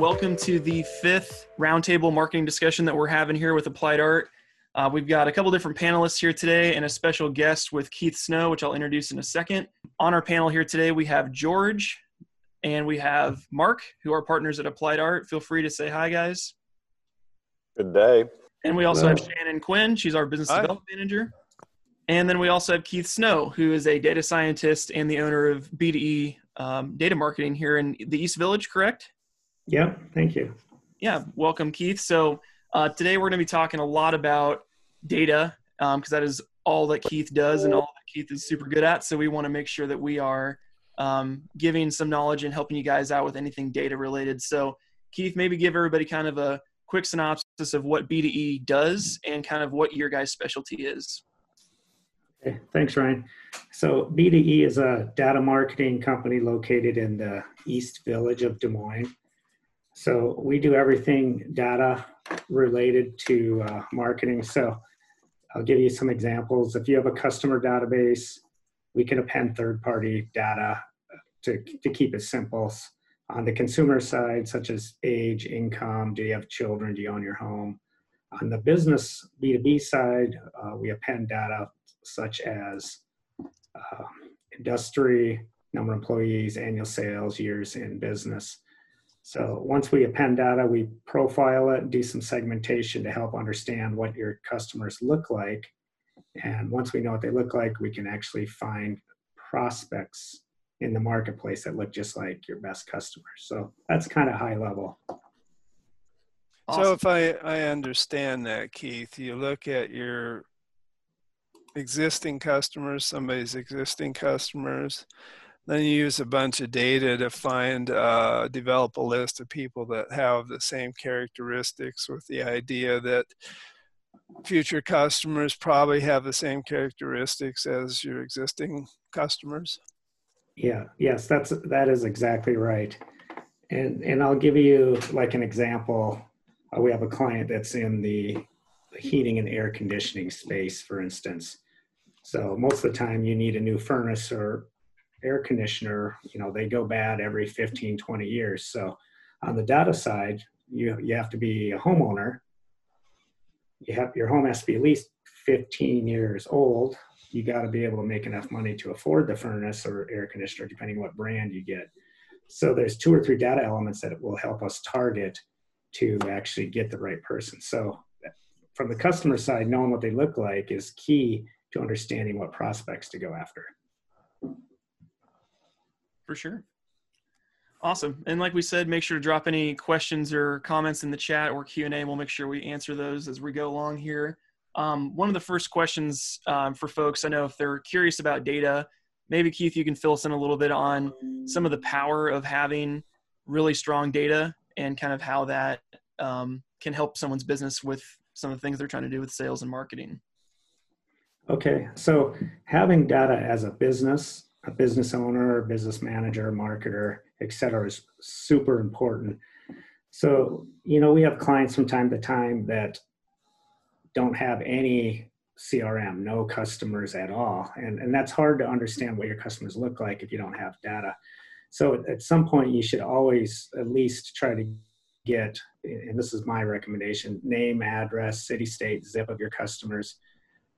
Welcome to the fifth roundtable marketing discussion that we're having here with Applied Art. Uh, we've got a couple different panelists here today and a special guest with Keith Snow, which I'll introduce in a second. On our panel here today, we have George and we have Mark, who are partners at Applied Art. Feel free to say hi, guys. Good day. And we also have Shannon Quinn. She's our business hi. development manager. And then we also have Keith Snow, who is a data scientist and the owner of B2E um, Data Marketing here in the East Village, correct? Yeah, thank you. Yeah, welcome, Keith. So uh, today we're going to be talking a lot about data because um, that is all that Keith does and all that Keith is super good at. So we want to make sure that we are um, giving some knowledge and helping you guys out with anything data related. So Keith, maybe give everybody kind of a quick synopsis of what B2E does and kind of what your guys' specialty is. Okay, thanks, Ryan. So B2E is a data marketing company located in the East Village of Des Moines. So we do everything data related to uh, marketing. So I'll give you some examples. If you have a customer database, we can append third-party data to, to keep it simple. On the consumer side, such as age, income, do you have children, do you own your home? On the business B2B side, uh, we append data such as uh, industry, number of employees, annual sales, years in business. So mm-hmm. once we append data, we profile it, do some segmentation to help understand what your customers look like. And once we know what they look like, we can actually find prospects in the marketplace that look just like your best customers. So that's kind of high level. Awesome. So if I, I understand that, Keith, you look at your existing customers, somebody's existing customers, then you use a bunch of data to find, uh, develop a list of people that have the same characteristics with the idea that future customers probably have the same characteristics as your existing customers. Yeah, yes, that's that is exactly right. And and I'll give you like an example. Uh, we have a client that's in the heating and air conditioning space, for instance. So most of the time you need a new furnace or air conditioner, you know, they go bad every 15, 20 years. So on the data side, you, you have to be a homeowner. You have your home has to be at least 15 years old. You got to be able to make enough money to afford the furnace or air conditioner, depending what brand you get. So there's two or three data elements that will help us target to actually get the right person. So from the customer side, knowing what they look like is key to understanding what prospects to go after for sure. Awesome. And like we said, make sure to drop any questions or comments in the chat or Q&A. We'll make sure we answer those as we go along here. Um, one of the first questions um, for folks, I know if they're curious about data, maybe Keith, you can fill us in a little bit on some of the power of having really strong data and kind of how that um, can help someone's business with some of the things they're trying to do with sales and marketing. Okay, so having data as a business a business owner, business manager, marketer, et cetera, is super important. So, you know, we have clients from time to time that don't have any CRM, no customers at all. And, and that's hard to understand what your customers look like if you don't have data. So at some point, you should always at least try to get, and this is my recommendation, name, address, city, state, zip of your customers.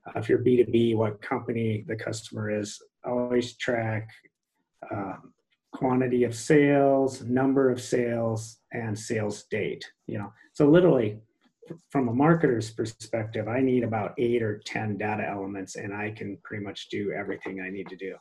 Uh, if you're B2B, what company the customer is, always track uh, quantity of sales, number of sales, and sales date. You know, so literally from a marketer's perspective, I need about eight or 10 data elements and I can pretty much do everything I need to do.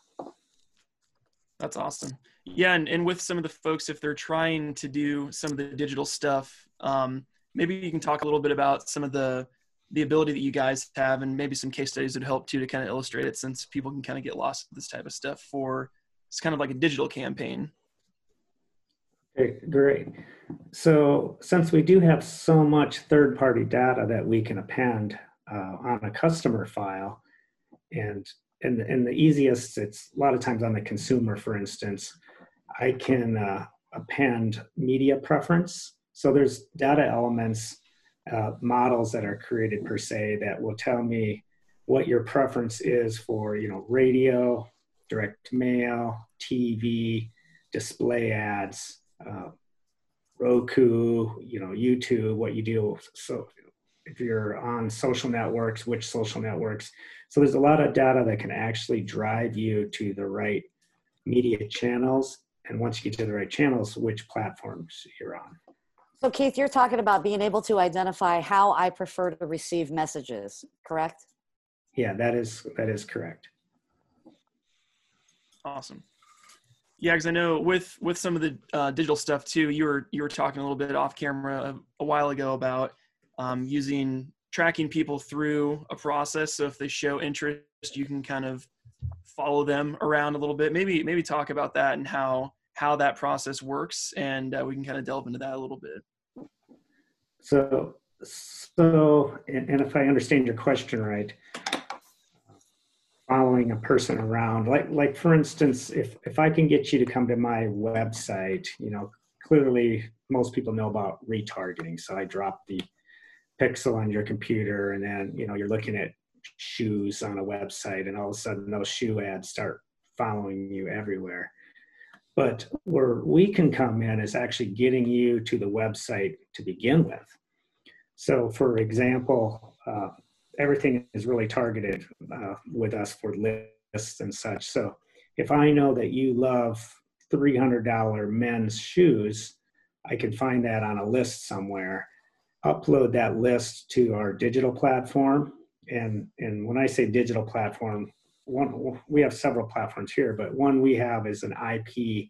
That's awesome. Yeah. And, and with some of the folks, if they're trying to do some of the digital stuff, um, maybe you can talk a little bit about some of the the ability that you guys have and maybe some case studies would help too to kind of illustrate it since people can kind of get lost in this type of stuff for it's kind of like a digital campaign. Okay great. So since we do have so much third party data that we can append uh, on a customer file and and, and the easiest it's a lot of times on the consumer for instance i can uh, append media preference. So there's data elements uh, models that are created per se that will tell me what your preference is for you know radio direct mail tv display ads uh, Roku, you know, YouTube, what you do. So if you're on social networks, which social networks. So there's a lot of data that can actually drive you to the right media channels. And once you get to the right channels, which platforms you're on. So Keith, you're talking about being able to identify how I prefer to receive messages, correct? Yeah, that is that is correct. Awesome. Yeah, because I know with with some of the uh, digital stuff too, you were you were talking a little bit off camera a, a while ago about um, using tracking people through a process. So if they show interest, you can kind of follow them around a little bit. Maybe maybe talk about that and how how that process works, and uh, we can kind of delve into that a little bit. So so, and, and if I understand your question right, following a person around, like like for instance, if if I can get you to come to my website, you know, clearly most people know about retargeting. So I drop the pixel on your computer and then you know you're looking at shoes on a website and all of a sudden those shoe ads start following you everywhere but where we can come in is actually getting you to the website to begin with so for example uh, everything is really targeted uh, with us for lists and such so if i know that you love $300 men's shoes i can find that on a list somewhere upload that list to our digital platform. And, and when I say digital platform, one, we have several platforms here, but one we have is an IP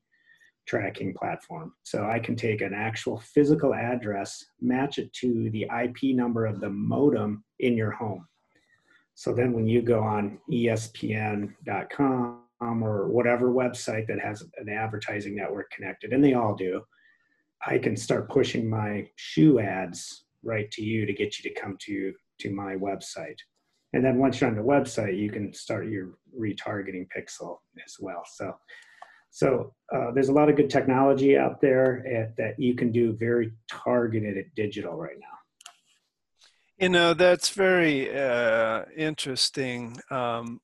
tracking platform. So I can take an actual physical address, match it to the IP number of the modem in your home. So then when you go on ESPN.com or whatever website that has an advertising network connected, and they all do, I can start pushing my shoe ads right to you to get you to come to to my website. And then once you're on the website, you can start your retargeting pixel as well. So, so uh, there's a lot of good technology out there at, that you can do very targeted at digital right now. You know, that's very uh, interesting. Um,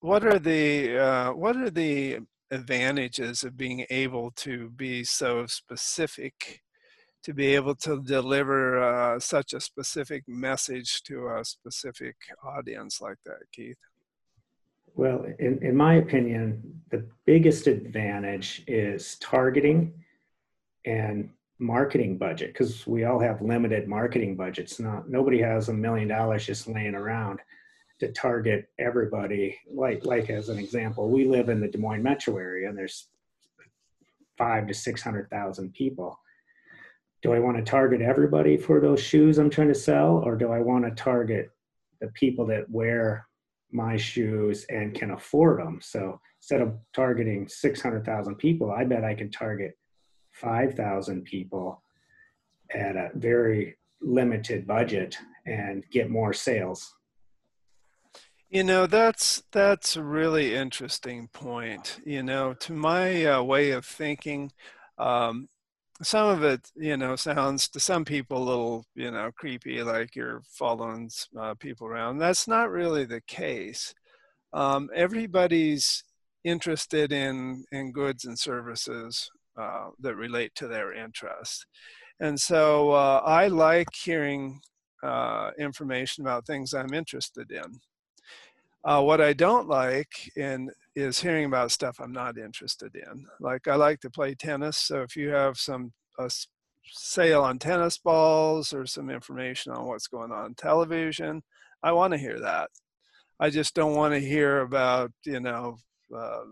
what are the uh, what are the advantages of being able to be so specific to be able to deliver uh, such a specific message to a specific audience like that, Keith? Well, in, in my opinion, the biggest advantage is targeting and marketing budget because we all have limited marketing budgets. Not nobody has a million dollars just laying around to target everybody. Like like as an example, we live in the Des Moines metro area, and there's five to six hundred thousand people. Do I want to target everybody for those shoes I'm trying to sell, or do I want to target the people that wear my shoes and can afford them? So instead of targeting six hundred thousand people, I bet I can target five thousand people at a very limited budget and get more sales you know, that's that's a really interesting point. You know, to my uh, way of thinking, um, some of it, you know, sounds to some people a little, you know, creepy, like you're following uh, people around. That's not really the case. Um, everybody's interested in in goods and services uh, that relate to their interests, and so uh, I like hearing uh, information about things I'm interested in. Uh, what I don't like in is hearing about stuff I'm not interested in. Like I like to play tennis, so if you have some a sale on tennis balls or some information on what's going on television, I want to hear that. I just don't want to hear about you know uh,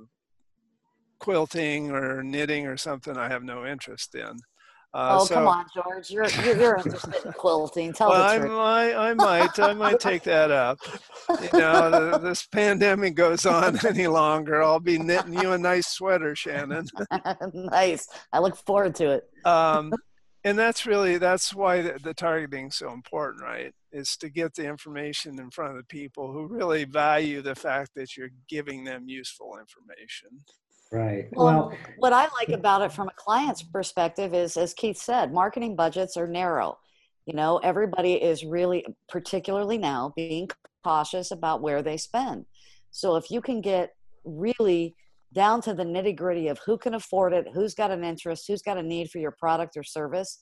quilting or knitting or something I have no interest in. Uh, oh, so, come on, George. You're, you're, you're interested in quilting. Tell well, the truth. I, I, I might. I might take that up. You know, the, this pandemic goes on any longer. I'll be knitting you a nice sweater, Shannon. nice. I look forward to it. um, and that's really, that's why the, the targeting is so important, right? Is to get the information in front of the people who really value the fact that you're giving them useful information. Right. Well, well, what I like about it from a client's perspective is, as Keith said, marketing budgets are narrow. You know, everybody is really, particularly now, being cautious about where they spend. So if you can get really down to the nitty gritty of who can afford it, who's got an interest, who's got a need for your product or service,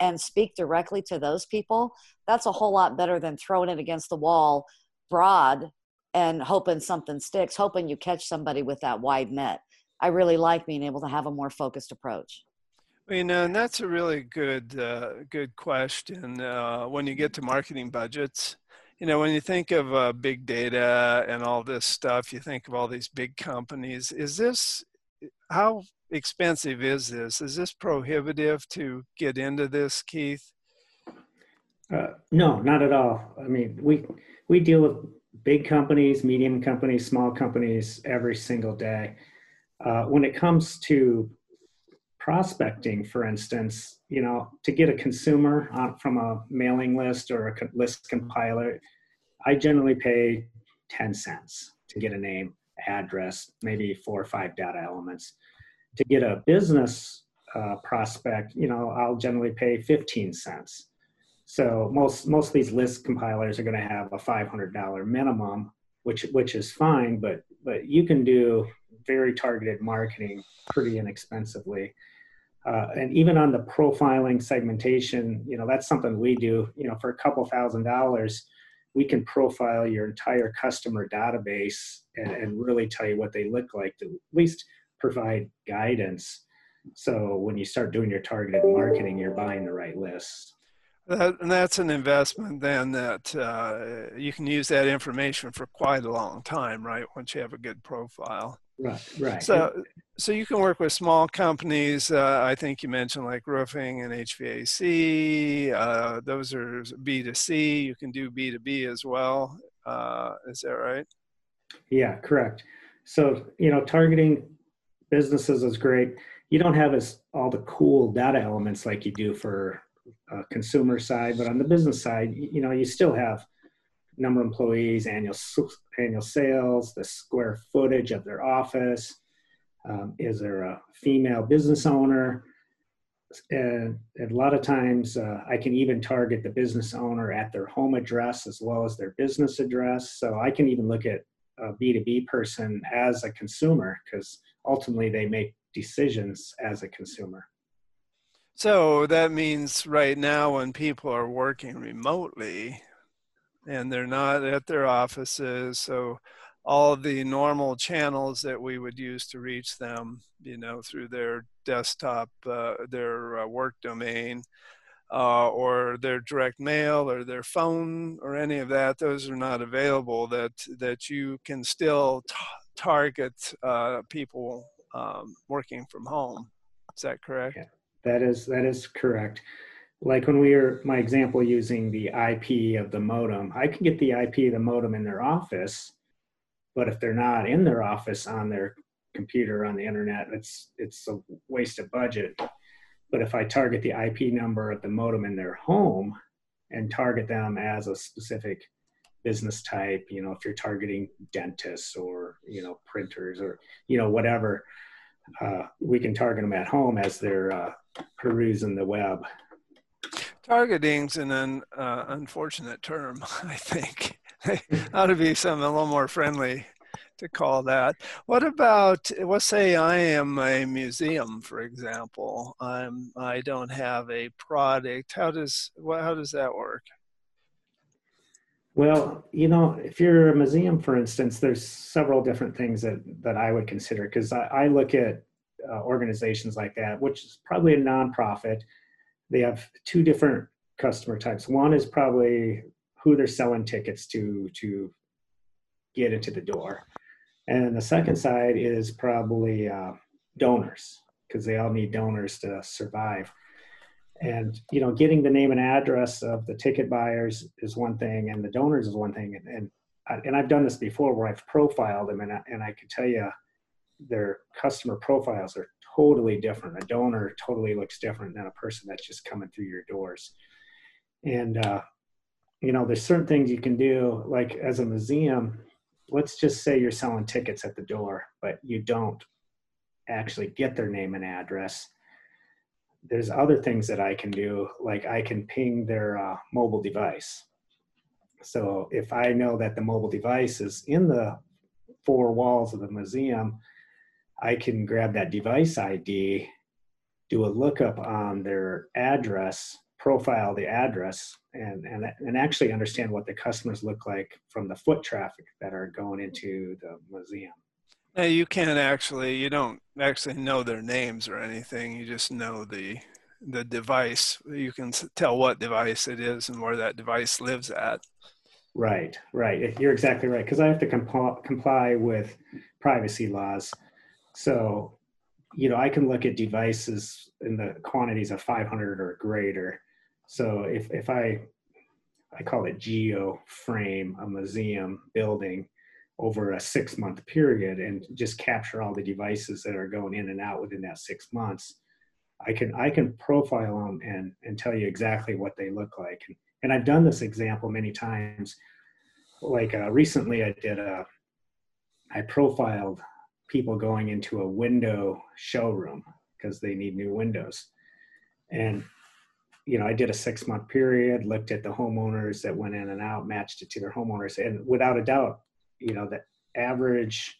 and speak directly to those people, that's a whole lot better than throwing it against the wall broad and hoping something sticks, hoping you catch somebody with that wide net. I really like being able to have a more focused approach. You know, and that's a really good uh, good question. Uh, when you get to marketing budgets, you know, when you think of uh, big data and all this stuff, you think of all these big companies. Is this how expensive is this? Is this prohibitive to get into this, Keith? Uh, no, not at all. I mean, we we deal with big companies, medium companies, small companies every single day. Uh, when it comes to prospecting, for instance, you know, to get a consumer on, from a mailing list or a list compiler, I generally pay 10 cents to get a name, address, maybe four or five data elements. To get a business uh, prospect, you know, I'll generally pay 15 cents. So most most of these list compilers are going to have a $500 minimum, which which is fine, but but you can do very targeted marketing pretty inexpensively. Uh, and even on the profiling segmentation, you know, that's something we do, you know, for a couple thousand dollars, we can profile your entire customer database and, and really tell you what they look like to at least provide guidance. So when you start doing your targeted marketing, you're buying the right lists. That, and that's an investment then that uh, you can use that information for quite a long time, right? Once you have a good profile. Right, right. So, so you can work with small companies. Uh, I think you mentioned like roofing and HVAC. Uh, those are B to C. You can do B to B as well. Uh, is that right? Yeah, correct. So you know, targeting businesses is great. You don't have as all the cool data elements like you do for uh, consumer side, but on the business side, you know, you still have number of employees, annual annual sales, the square footage of their office. Um, is there a female business owner? And, and a lot of times, uh, I can even target the business owner at their home address as well as their business address. So I can even look at a B2B person as a consumer because ultimately they make decisions as a consumer. So that means right now, when people are working remotely and they're not at their offices, so all the normal channels that we would use to reach them, you know, through their desktop, uh, their uh, work domain, uh, or their direct mail or their phone or any of that, those are not available. That that you can still target uh, people um, working from home. Is that correct? Yeah. That is that is correct. Like when we were my example using the IP of the modem, I can get the IP of the modem in their office, but if they're not in their office on their computer on the internet, it's it's a waste of budget. But if I target the IP number of the modem in their home and target them as a specific business type, you know, if you're targeting dentists or you know printers or you know whatever, uh, we can target them at home as they're uh, perusing the web. Targeting's an un, uh, unfortunate term, I think. ought to be something a little more friendly to call that. What about, let's say I am a museum, for example. I'm, I don't have a product. How does, what, how does that work? Well, you know, if you're a museum, for instance, there's several different things that, that I would consider because I, I, look at uh, organizations like that, which is probably a nonprofit. They have two different customer types. One is probably who they're selling tickets to to get into the door, and the second side is probably uh, donors because they all need donors to survive. And you know getting the name and address of the ticket buyers is one thing and the donors is one thing. And and, and i've done this before where i've profiled them and I, and I can tell you their customer profiles are totally different. A donor totally looks different than a person that's just coming through your doors. And uh, you know there's certain things you can do like as a museum let's just say you're selling tickets at the door but you don't actually get their name and address. There's other things that I can do, like I can ping their uh, mobile device. So if I know that the mobile device is in the four walls of the museum, I can grab that device ID, do a lookup on their address, profile the address, and, and, and actually understand what the customers look like from the foot traffic that are going into the museum. Now you can't actually, you don't actually know their names or anything. You just know the the device. You can tell what device it is and where that device lives at. Right, right. You're exactly right. Because I have to compl- comply with privacy laws. So, you know, I can look at devices in the quantities of 500 or greater. So if, if I, I call it geo frame a museum building over a six month period and just capture all the devices that are going in and out within that six months, I can I can profile them and and tell you exactly what they look like. And, and I've done this example many times. Like uh, recently, I did a I profiled people going into a window showroom because they need new windows, and you know I did a six month period, looked at the homeowners that went in and out, matched it to their homeowners, and without a doubt, you know the average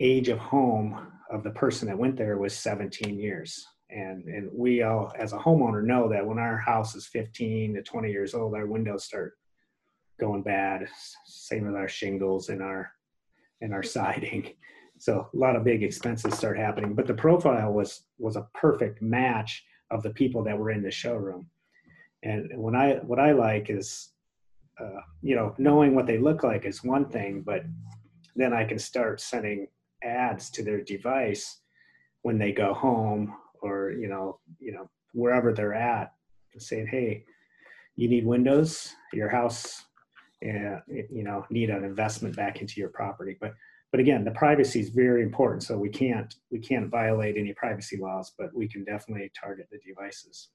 age of home of the person that went there was 17 years. And and we all as a homeowner know that when our house is 15 to 20 years old our windows start going bad same with our shingles and our and our siding so a lot of big expenses start happening but the profile was was a perfect match of the people that were in the showroom. And when i what i like is uh, you know knowing what they look like is one thing but then i can start sending ads to their device when they go home or you know you know wherever they're at saying hey you need windows? Your house and uh, you know need an investment back into your property. But but again the privacy is very important so we can't we can't violate any privacy laws but we can definitely target the devices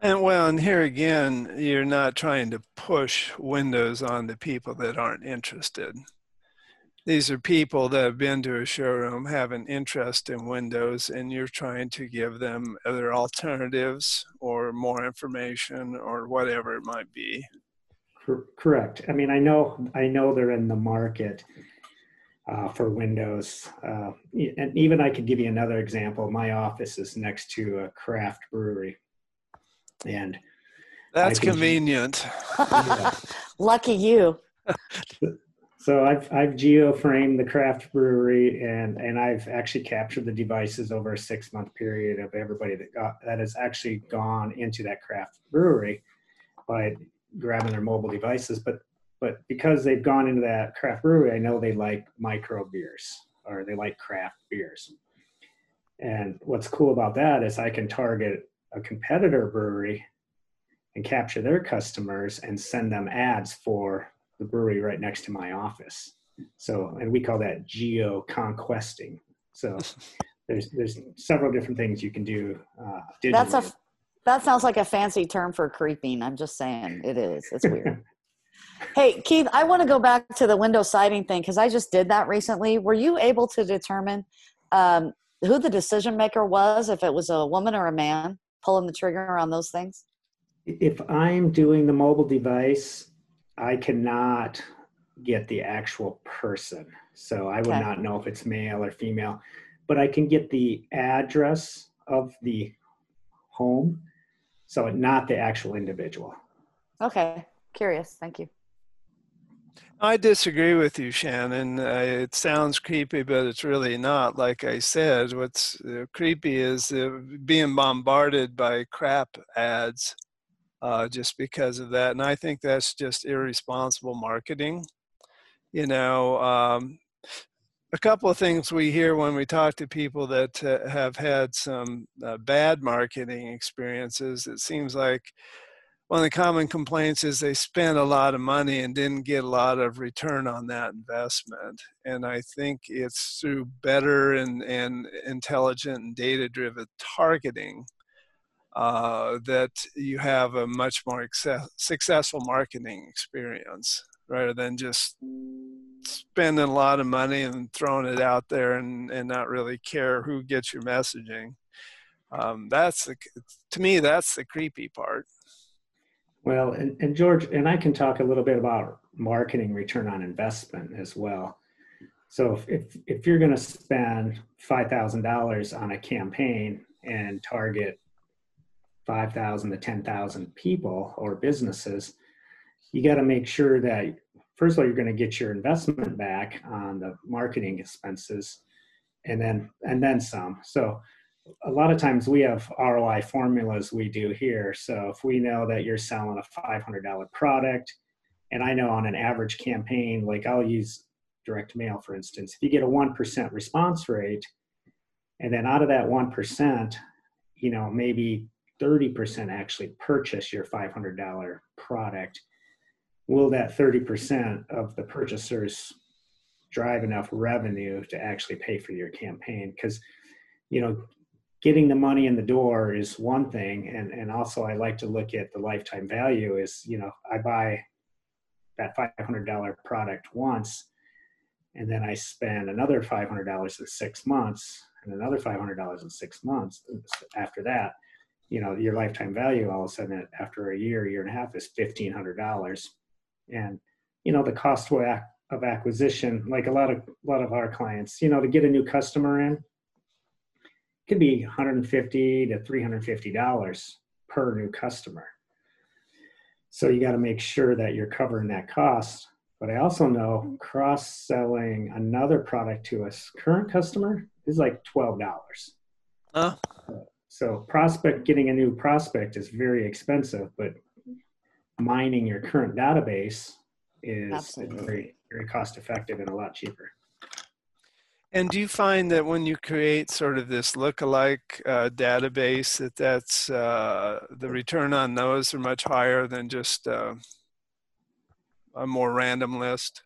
and well and here again you're not trying to push windows on the people that aren't interested these are people that have been to a showroom, have an interest in windows, and you're trying to give them other alternatives or more information or whatever it might be. Correct. I mean, I know I know they're in the market uh, for windows, uh, and even I could give you another example. My office is next to a craft brewery, and that's convenient. Lucky you. So I've I've geo-framed the craft brewery and and I've actually captured the devices over a six month period of everybody that got that has actually gone into that craft brewery by grabbing their mobile devices. But but because they've gone into that craft brewery, I know they like micro beers or they like craft beers. And what's cool about that is I can target a competitor brewery and capture their customers and send them ads for the brewery right next to my office. So, and we call that geo conquesting. So, there's there's several different things you can do. Uh, That's a that sounds like a fancy term for creeping. I'm just saying it is. It's weird. hey Keith, I want to go back to the window siding thing because I just did that recently. Were you able to determine um, who the decision maker was, if it was a woman or a man pulling the trigger on those things? If I'm doing the mobile device, I cannot get the actual person. So I would okay. not know if it's male or female, but I can get the address of the home. So not the actual individual. Okay. Curious. Thank you. I disagree with you, Shannon. Uh, it sounds creepy, but it's really not. Like I said, what's uh, creepy is uh, being bombarded by crap ads uh, just because of that. And I think that's just irresponsible marketing. You know, um, a couple of things we hear when we talk to people that uh, have had some uh, bad marketing experiences, it seems like one of the common complaints is they spent a lot of money and didn't get a lot of return on that investment. And I think it's through better and, and intelligent and data driven targeting uh, that you have a much more access- successful marketing experience rather than just spending a lot of money and throwing it out there and, and not really care who gets your messaging. Um, that's the, to me, that's the creepy part. Well, and, and George, and I can talk a little bit about marketing return on investment as well. So if, if, you're going to spend $5,000 on a campaign and target 5,000 to 10,000 people or businesses, you got to make sure that, first of all, you're going to get your investment back on the marketing expenses and then, and then some. So a lot of times we have ROI formulas we do here. So if we know that you're selling a $500 product, and I know on an average campaign, like I'll use direct mail, for instance, if you get a 1% response rate, and then out of that 1%, you know, maybe 30% actually purchase your $500 product, will that 30% of the purchasers drive enough revenue to actually pay for your campaign? Because, you know, getting the money in the door is one thing. And, and also I like to look at the lifetime value is, you know, I buy that $500 product once and then I spend another $500 in six months and another $500 in six months after that, you know, your lifetime value all of a sudden after a year, year and a half is $1,500. And, you know, the cost of acquisition, like a lot of, a lot of our clients, you know, to get a new customer in, could be 150 to 350 dollars per new customer. So you got to make sure that you're covering that cost. But i also know cross selling another product to a current customer is like 12 dollars. Uh. so prospect getting a new prospect is very expensive but mining your current database is very very cost effective and a lot cheaper and do you find that when you create sort of this lookalike uh, database, that that's uh, the return on those are much higher than just uh, a more random list?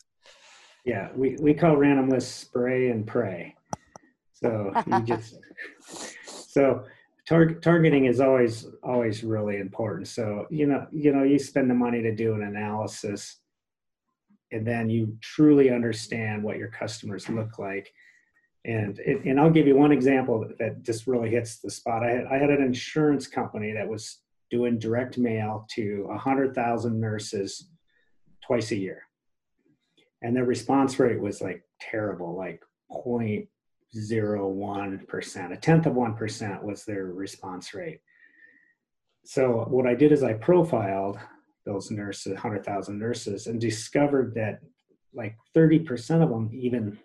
Yeah, we, we call random lists spray and pray. So you just so target targeting is always always really important. So you know you know you spend the money to do an analysis, and then you truly understand what your customers look like and and I'll give you one example that just really hits the spot. I had, I had an insurance company that was doing direct mail to 100,000 nurses twice a year. And their response rate was like terrible, like 0.01%. A tenth of 1% was their response rate. So what I did is I profiled those nurses, 100,000 nurses, and discovered that like 30% of them even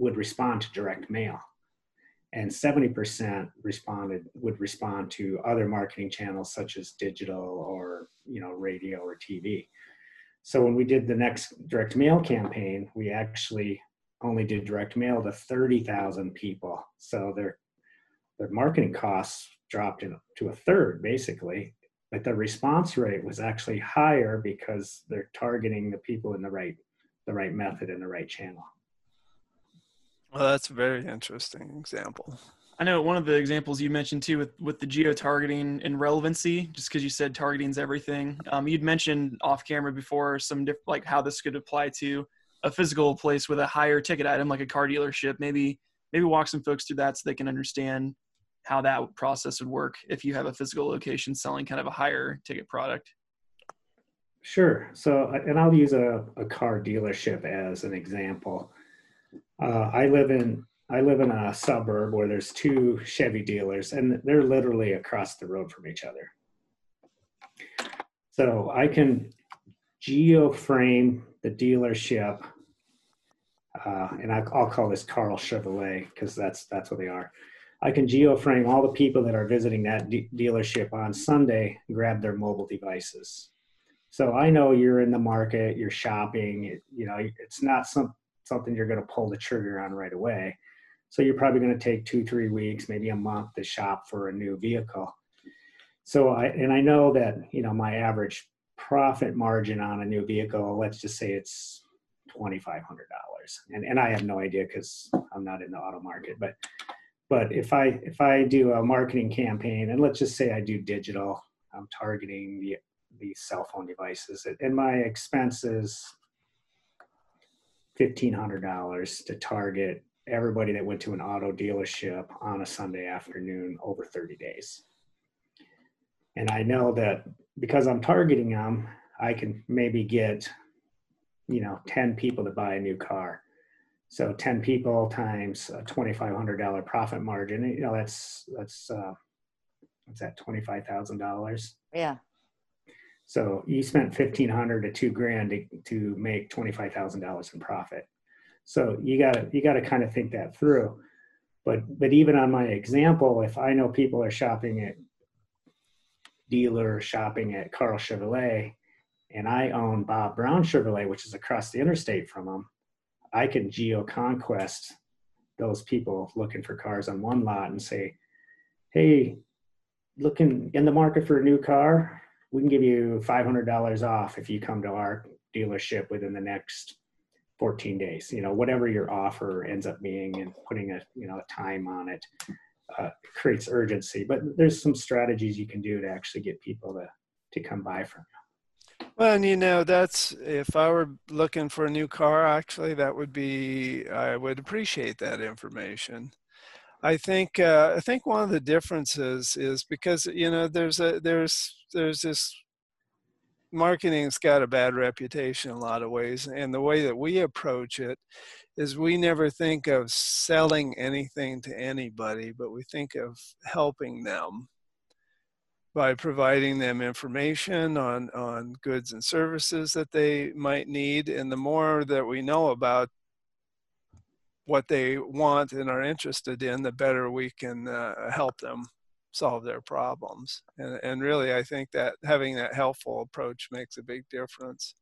would respond to direct mail. And 70% responded would respond to other marketing channels such as digital or you know radio or tv so when we did the next direct mail campaign we actually only did direct mail to 30,000 people. So their their marketing costs dropped in, to a third basically but the response rate was actually higher because they're targeting the people in the right the right method and the right channel well, that's a very interesting example. I know one of the examples you mentioned too with, with the geo targeting and relevancy, just because you said targeting is everything. Um, you'd mentioned off camera before some diff- like how this could apply to a physical place with a higher ticket item like a car dealership. Maybe maybe walk some folks through that so they can understand how that process would work if you have a physical location selling kind of a higher ticket product. Sure. So, and I'll use a, a car dealership as an example. Uh, I live in I live in a suburb where there's two Chevy dealers, and they're literally across the road from each other. So I can geo frame the dealership, uh, and I, will call this Karl Chevrolet because that's that's what they are. I can geo frame all the people that are visiting that de- dealership on Sunday, grab their mobile devices. So I know you're in the market, you're shopping. You know, it's not some something you're going to pull the trigger on right away. So you're probably going to take two, three weeks, maybe a month to shop for a new vehicle. So I, and I know that, you know, my average profit margin on a new vehicle, let's just say it's $2,500. And, and I have no idea because I'm not in the auto market, but, but if I, if I do a marketing campaign and let's just say I do digital, I'm targeting the, the cell phone devices and my expenses $1,500 to target everybody that went to an auto dealership on a Sunday afternoon over 30 days. And I know that because I'm targeting them, I can maybe get, you know, 10 people to buy a new car. So 10 people times a $2,500 profit margin, you know, that's, that's, uh, what's that, $25,000? Yeah. So you spent 1500 to two grand to, to make $25,000 in profit. So you gotta, you gotta kind of think that through. But, but even on my example, if I know people are shopping at dealer shopping at Karl Chevrolet and I own Bob Brown Chevrolet, which is across the interstate from them, I can geo conquest those people looking for cars on one lot and say, hey, looking in the market for a new car, we can give you $500 off if you come to our dealership within the next 14 days. You know, whatever your offer ends up being and putting a, you know, a time on it uh, creates urgency. But there's some strategies you can do to actually get people to, to come buy from you. Well, and you know, that's if I were looking for a new car, actually, that would be, I would appreciate that information. I think, uh, I think one of the differences is because, you know, there's a, there's, there's this marketing's got a bad reputation in a lot of ways. And the way that we approach it is we never think of selling anything to anybody, but we think of helping them by providing them information on, on goods and services that they might need. And the more that we know about what they want and are interested in, the better we can uh, help them solve their problems. And, and really, I think that having that helpful approach makes a big difference.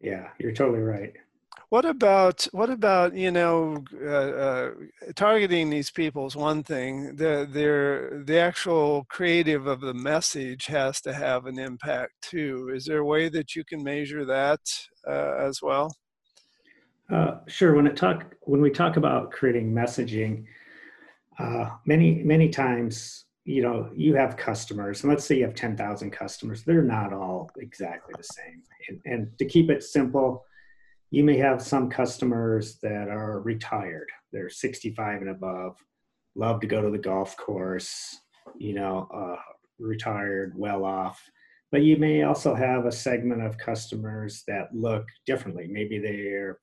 Yeah, you're totally right. What about what about you know uh, uh, targeting these people is one thing. The their the actual creative of the message has to have an impact too. Is there a way that you can measure that uh, as well? Uh, sure. When it talk when we talk about creating messaging, uh, many many times you know you have customers and let's say you have 10,000 customers they're not all exactly the same and, and to keep it simple you may have some customers that are retired they're 65 and above love to go to the golf course you know uh, retired well off but you may also have a segment of customers that look differently maybe they're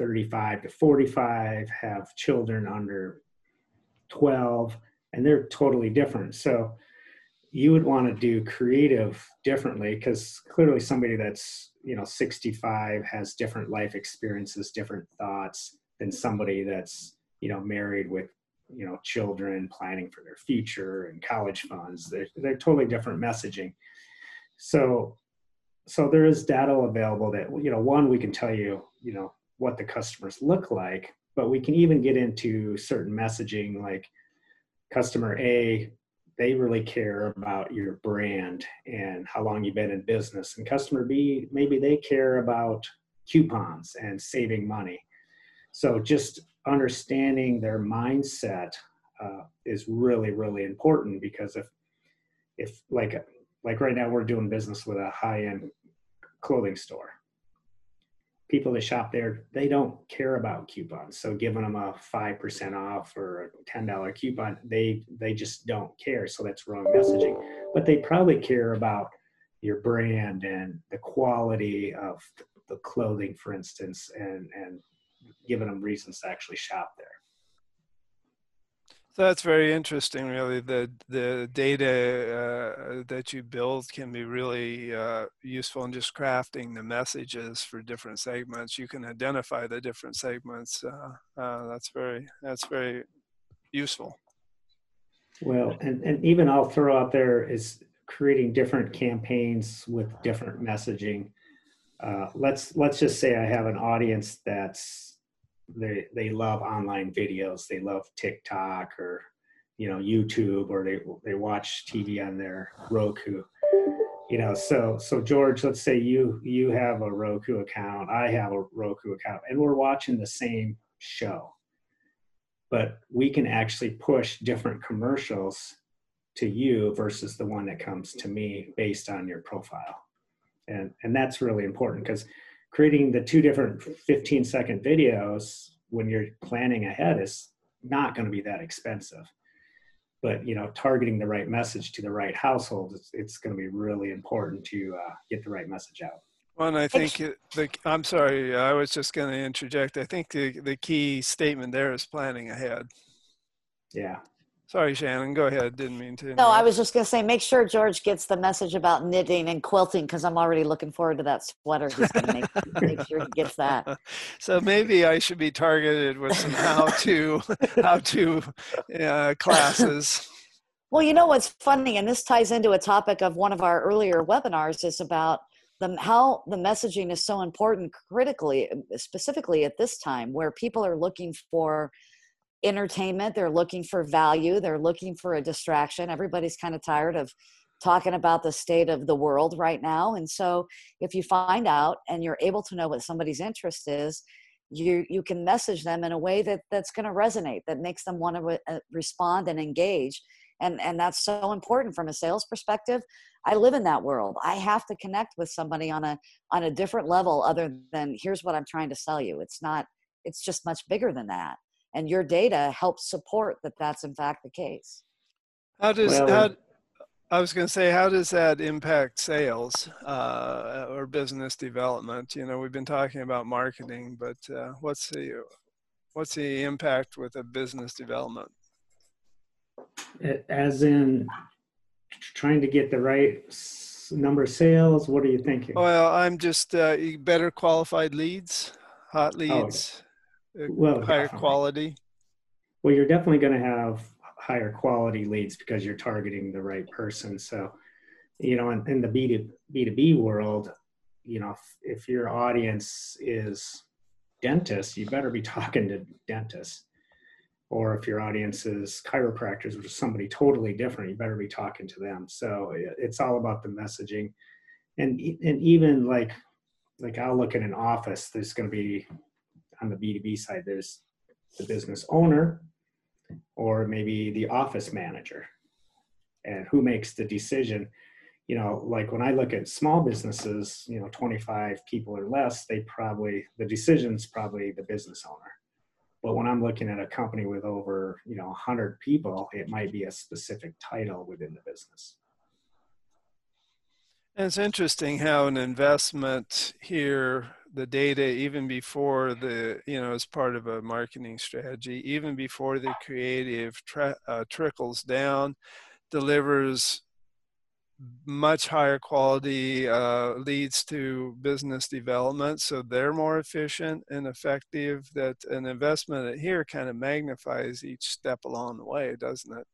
35 to 45 have children under 12 and they're totally different. So you would want to do creative differently because clearly somebody that's you know 65 has different life experiences different thoughts than somebody that's you know married with you know children planning for their future and college funds. They're, they're totally different messaging. So so there is data available that you know one we can tell you you know what the customers look like but we can even get into certain messaging like customer a they really care about your brand and how long you've been in business. And customer B, maybe they care about coupons and saving money. So just understanding their mindset uh, is really, really important because if, if like, like right now we're doing business with a high-end clothing store people that shop there, they don't care about coupons. So giving them a 5% off or a $10 coupon, they, they just don't care. So that's wrong messaging. But they probably care about your brand and the quality of the clothing, for instance, and, and giving them reasons to actually shop there. That's very interesting. Really, the the data uh, that you build can be really uh, useful in just crafting the messages for different segments. You can identify the different segments. Uh, uh that's very that's very useful. Well, and and even I'll throw out there is creating different campaigns with different messaging. Uh, let's let's just say I have an audience that's they they love online videos. They love TikTok or you know YouTube or they they watch TV on their Roku. You know, so so George, let's say you you have a Roku account, I have a Roku account, and we're watching the same show. But we can actually push different commercials to you versus the one that comes to me based on your profile. And and that's really important because creating the two different 15 second videos when you're planning ahead is not going to be that expensive but you know targeting the right message to the right household it's, it's going to be really important to uh, get the right message out Well, and I think it, the, I'm sorry, I was just going to interject. I think the, the key statement there is planning ahead. Yeah. Sorry, Shannon, go ahead. Didn't mean to. No, I was just going to say, make sure George gets the message about knitting and quilting because I'm already looking forward to that sweater. He's going to make, make sure he gets that. So maybe I should be targeted with some how-to, how-to uh, classes. Well, you know what's funny, and this ties into a topic of one of our earlier webinars, is about the how the messaging is so important critically, specifically at this time where people are looking for entertainment, they're looking for value, they're looking for a distraction. Everybody's kind of tired of talking about the state of the world right now. And so if you find out and you're able to know what somebody's interest is, you you can message them in a way that that's going to resonate, that makes them want to uh, respond and engage. And and that's so important from a sales perspective. I live in that world. I have to connect with somebody on a on a different level other than here's what I'm trying to sell you. It's not it's just much bigger than that and your data helps support that that's in fact the case. How does well, how, i was going to say how does that impact sales uh, or business development? You know we've been talking about marketing but uh, what's the what's the impact with a business development? As in trying to get the right number of sales? What are you thinking? Well i'm just uh, better qualified leads hot oh, leads Uh, well, higher definitely. quality? Well, you're definitely going to have higher quality leads because you're targeting the right person. So, you know, in, in the B2, B2B world, you know, if, if your audience is dentists, you better be talking to dentists. Or if your audience is chiropractors, which is somebody totally different, you better be talking to them. So it's all about the messaging. And, and even like, like I'll look at an office, there's going to be on the B2B side, there's the business owner or maybe the office manager. And who makes the decision? You know, like when I look at small businesses, you know, 25 people or less, they probably, the decision's probably the business owner. But when I'm looking at a company with over, you know, 100 people, it might be a specific title within the business. It's interesting how an investment here the data even before the you know as part of a marketing strategy even before the creative tra- uh, trickles down delivers much higher quality uh, leads to business development. So they're more efficient and effective that an investment here kind of magnifies each step along the way doesn't it?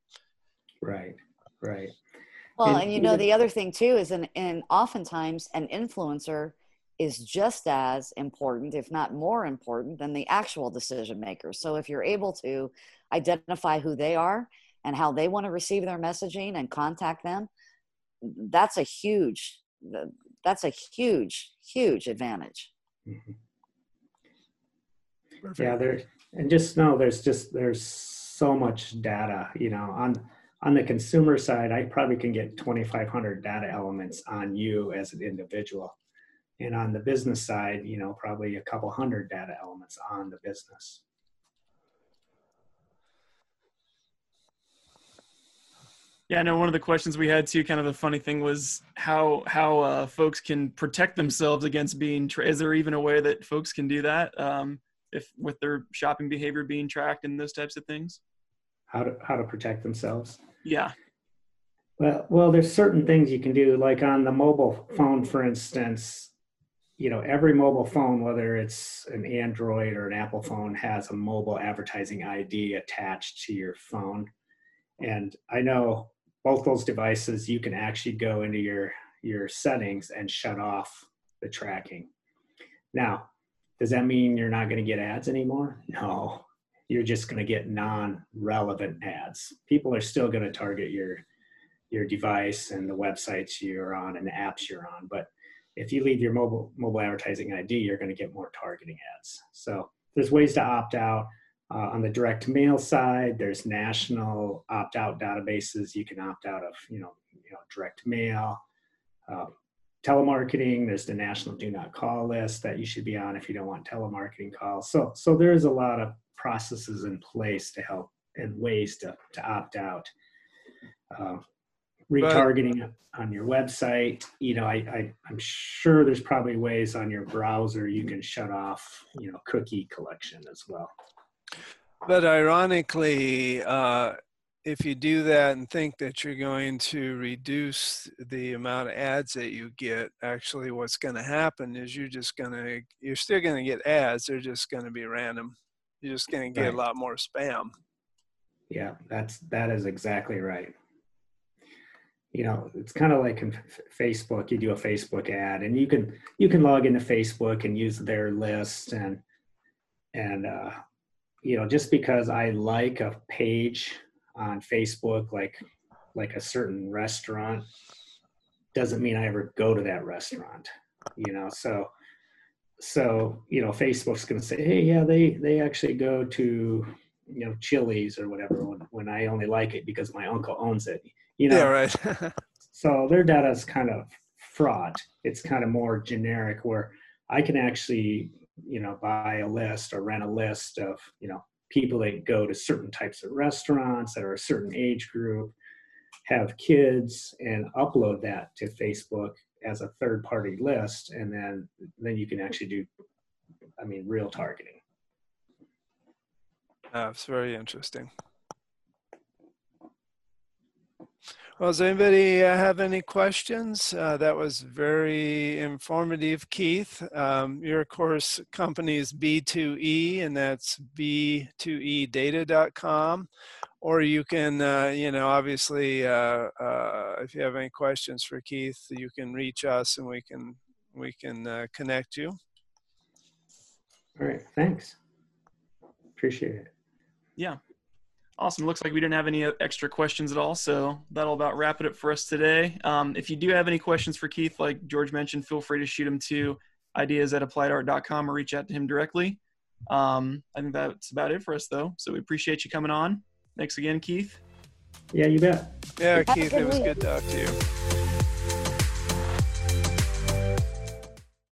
Right right. Well and, and you know the other thing too is an and oftentimes an influencer is just as important, if not more important, than the actual decision makers. So if you're able to identify who they are and how they want to receive their messaging and contact them, that's a huge, that's a huge, huge advantage. Mm-hmm. Yeah, there, and just know there's just there's so much data. You know, on on the consumer side, I probably can get 2,500 data elements on you as an individual and on the business side you know probably a couple hundred data elements on the business. Yeah i know one of the questions we had too kind of the funny thing was how how uh, folks can protect themselves against being tra- is there even a way that folks can do that um, if with their shopping behavior being tracked and those types of things? How to how to protect themselves? Yeah. Well, well, there's certain things you can do, like on the mobile phone, for instance you know every mobile phone whether it's an android or an apple phone has a mobile advertising id attached to your phone. And i know both those devices you can actually go into your your settings and shut off the tracking. Now does that mean you're not going to get ads anymore? No. You're just going to get non-relevant ads. People are still going to target your your device and the websites you're on and the apps you're on but if you leave your mobile mobile advertising ID, you're going to get more targeting ads. So there's ways to opt out. Uh, on the direct mail side, there's national opt-out databases. You can opt out of, you know, you know, direct mail, uh, telemarketing. There's the national do not call list that you should be on if you don't want telemarketing calls. So, so there is a lot of processes in place to help and ways to to opt out. Uh, retargeting on your website. You know, I, I I'm sure there's probably ways on your browser you can shut off you know cookie collection as well. But ironically, uh, if you do that and think that you're going to reduce the amount of ads that you get, actually what's going to happen is you're just going to, you're still going to get ads. They're just going to be random. You're just going to get Right. a lot more spam. Yeah, that's that is exactly right. You know, it's kind of like Facebook. You do a Facebook ad, and you can you can log into Facebook and use their list, and and uh, you know, just because I like a page on Facebook, like like a certain restaurant, doesn't mean I ever go to that restaurant. You know, so so you know, Facebook's going to say, hey, yeah, they they actually go to you know chili's or whatever when, when i only like it because my uncle owns it you know Yeah, right. so their data is kind of fraud it's kind of more generic where i can actually you know buy a list or rent a list of you know people that go to certain types of restaurants that are a certain age group have kids and upload that to facebook as a third party list and then then you can actually do i mean real targeting Uh, it's very interesting. Well, does anybody uh, have any questions? Uh, that was very informative, Keith. Um, your course company is B2E, and that's b2edata.com. Or you can, uh, you know, obviously, uh, uh, if you have any questions for Keith, you can reach us, and we can we can uh, connect you. all right thanks appreciate it Yeah. Awesome. Looks like we didn't have any extra questions at all. So that'll about wrap it up for us today. Um, if you do have any questions for Keith, like George mentioned, feel free to shoot him to ideas at appliedart.com or reach out to him directly. Um, I think that's about it for us, though. So we appreciate you coming on. Thanks again, Keith. Yeah, you bet. Yeah, Keith, it was good to talk to you.